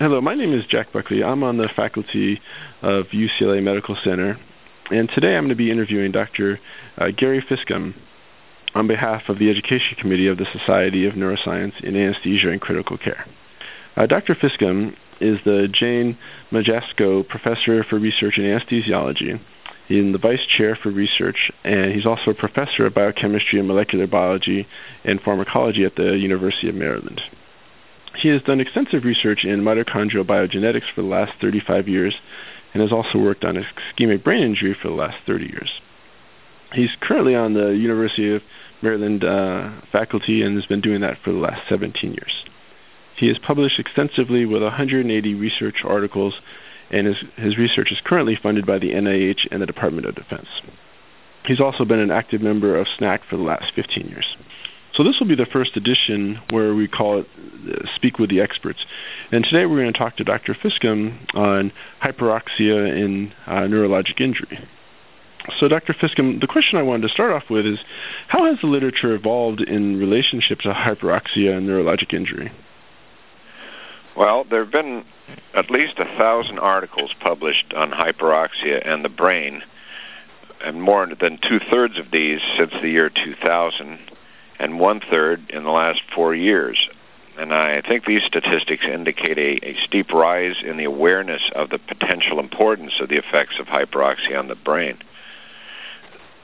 Hello, my name is Jack Buckley. I'm on the faculty of UCLA Medical Center, and today I'm going to be interviewing Dr. Uh, Gary Fiskum on behalf of the Education Committee of the Society of Neuroscience in Anesthesia and Critical Care. Uh, Dr. Fiskum is the Jane Matjasko Professor for Research in Anesthesiology. He's the Vice Chair for Research, and he's also a Professor of Biochemistry and Molecular Biology and Pharmacology at the University of Maryland. He has done extensive research in mitochondrial bioenergetics for the last 35 years and has also worked on ischemic brain injury for the last 30 years. He's currently on the University of Maryland uh, faculty and has been doing that for the last 17 years. He has published extensively with 180 research articles, and his, his research is currently funded by the NIH and the Department of Defense. He's also been an active member of SNACC for the last 15 years. So this will be the first edition where we call it uh, Speak with the Experts. And today we're going to talk to Dr. Fiskum on hyperoxia in uh, neurologic injury. So, Dr. Fiskum, the question I wanted to start off with is how has the literature evolved in relationship to hyperoxia and neurologic injury? Well, there have been at least a thousand articles published on hyperoxia and the brain, and more than two thirds of these since the year 2000 and one third in the last four years. And I think these statistics indicate a, a, steep rise in the awareness of the potential importance of the effects of hyperoxia on the brain.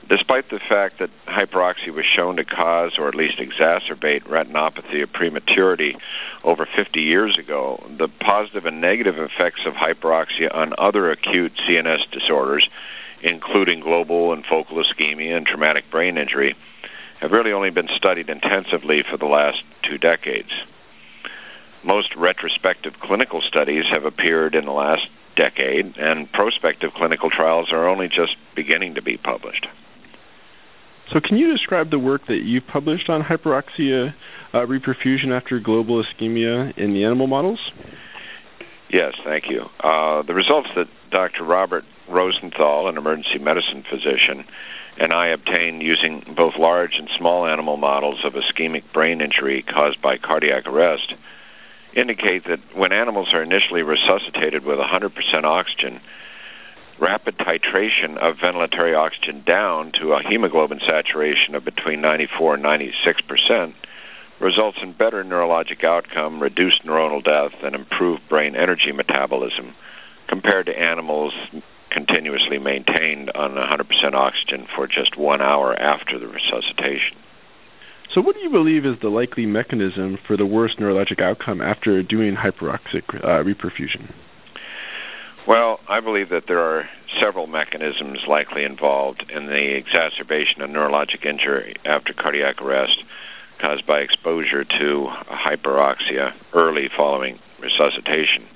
Despite the fact that hyperoxia was shown to cause or at least exacerbate retinopathy of prematurity over 50 years ago, the positive and negative effects of hyperoxia on other acute CNS disorders, including global and focal ischemia and traumatic brain injury, have really only been studied intensively for the last two decades. Most retrospective clinical studies have appeared in the last decade, and prospective clinical trials are only just beginning to be published. So, can you describe the work that you've published on hyperoxia uh, reperfusion after global ischemia in the animal models? Yes, thank you. Uh, the results that Dr. Robert Rosenthal, an emergency medicine physician, and I obtained using both large and small animal models of ischemic brain injury caused by cardiac arrest indicate that when animals are initially resuscitated with 100% oxygen, rapid titration of ventilatory oxygen down to a hemoglobin saturation of between 94 and 96 percent results in better neurologic outcome, reduced neuronal death, and improved brain energy metabolism compared to animals continuously maintained on 100% oxygen for just one hour after the resuscitation. So, what do you believe is the likely mechanism for the worst neurologic outcome after doing hyperoxic uh, reperfusion? Well, I believe that there are several mechanisms likely involved in the exacerbation of neurologic injury after cardiac arrest caused by exposure to hyperoxia early following resuscitation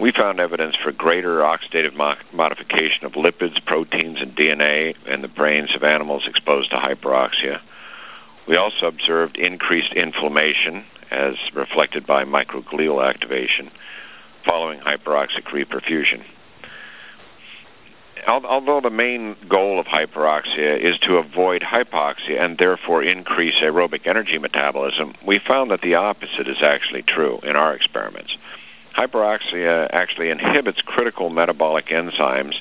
we found evidence for greater oxidative mo- modification of lipids, proteins, and DNA in the brains of animals exposed to hyperoxia. We also observed increased inflammation, as reflected by microglial activation, following hyperoxic reperfusion. Although the main goal of hyperoxia is to avoid hypoxia and therefore increase aerobic energy metabolism, we found that the opposite is actually true in our experiments hyperoxia actually inhibits critical metabolic enzymes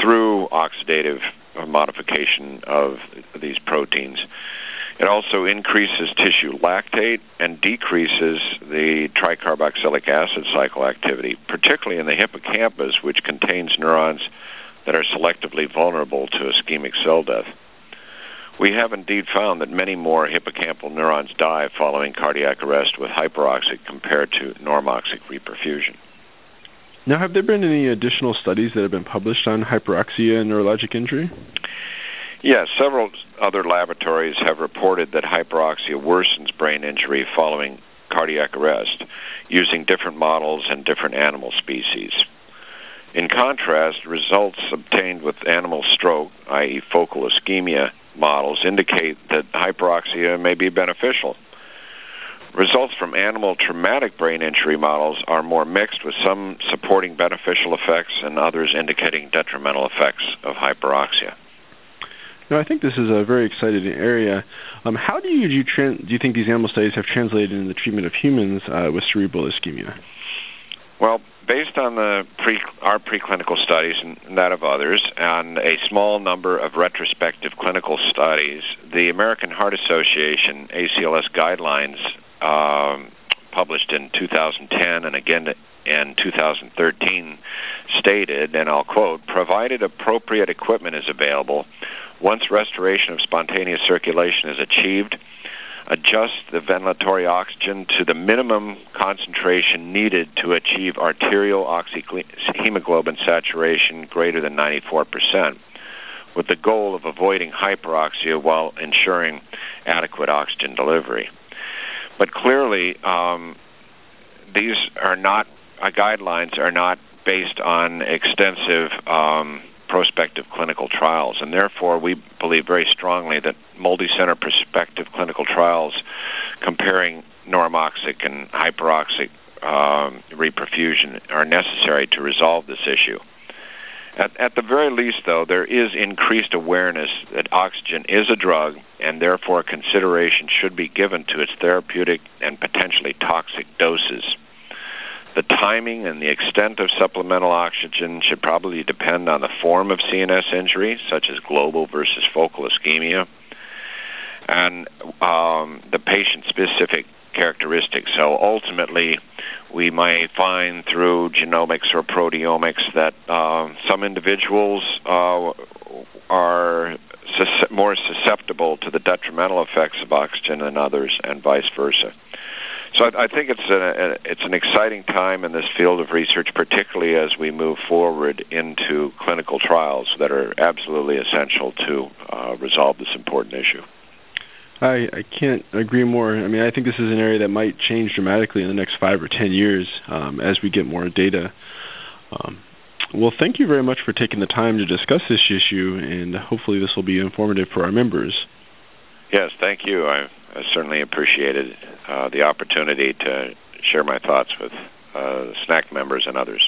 through oxidative modification of these proteins. It also increases tissue lactate and decreases the tricarboxylic acid cycle activity, particularly in the hippocampus, which contains neurons that are selectively vulnerable to ischemic cell death we have indeed found that many more hippocampal neurons die following cardiac arrest with hyperoxic compared to normoxic reperfusion. Now, have there been any additional studies that have been published on hyperoxia and neurologic injury? Yes, several other laboratories have reported that hyperoxia worsens brain injury following cardiac arrest using different models and different animal species. In contrast, results obtained with animal stroke, i.e., focal ischemia, models indicate that hyperoxia may be beneficial. Results from animal traumatic brain injury models are more mixed, with some supporting beneficial effects and others indicating detrimental effects of hyperoxia. Now, I think this is a very exciting area. Um, how do you do you, do you think these animal studies have translated in the treatment of humans uh, with cerebral ischemia? Well, based on the pre, our preclinical studies and that of others, and a small number of retrospective clinical studies, the American Heart Association ACLS guidelines um, published in 2010 and again in 2013 stated, and I'll quote, provided appropriate equipment is available, once restoration of spontaneous circulation is achieved, adjust the ventilatory oxygen to the minimum concentration needed to achieve arterial oxyhemoglobin saturation greater than 94%, with the goal of avoiding hyperoxia while ensuring adequate oxygen delivery. But clearly, um, these are not uh, guidelines are not based on extensive um, prospective clinical trials, and therefore we believe very strongly that multi-center prospective clinical trials comparing normoxic and hyperoxic um, reperfusion are necessary to resolve this issue. At, at, the very least, though, there is increased awareness that oxygen is a drug, and therefore consideration should be given to its therapeutic and potentially toxic doses. The timing and the extent of supplemental oxygen should probably depend on the form of CNS injury, such as global versus focal ischemia, and um, the patient-specific characteristics. So ultimately, we may find through genomics or proteomics that uh, some individuals uh, are sus- more susceptible to the detrimental effects of oxygen than others, and vice versa. So I, I think it's a, it's an exciting time in this field of research, particularly as we move forward into clinical trials that are absolutely essential to uh, resolve this important issue. I, I can't agree more. I mean, I think this is an area that might change dramatically in the next five or ten years um, as we get more data. Um, well, thank you very much for taking the time to discuss this issue, and hopefully this will be informative for our members. Yes, thank you. I, I certainly appreciated uh, the opportunity to share my thoughts with uh, SNACC members and others.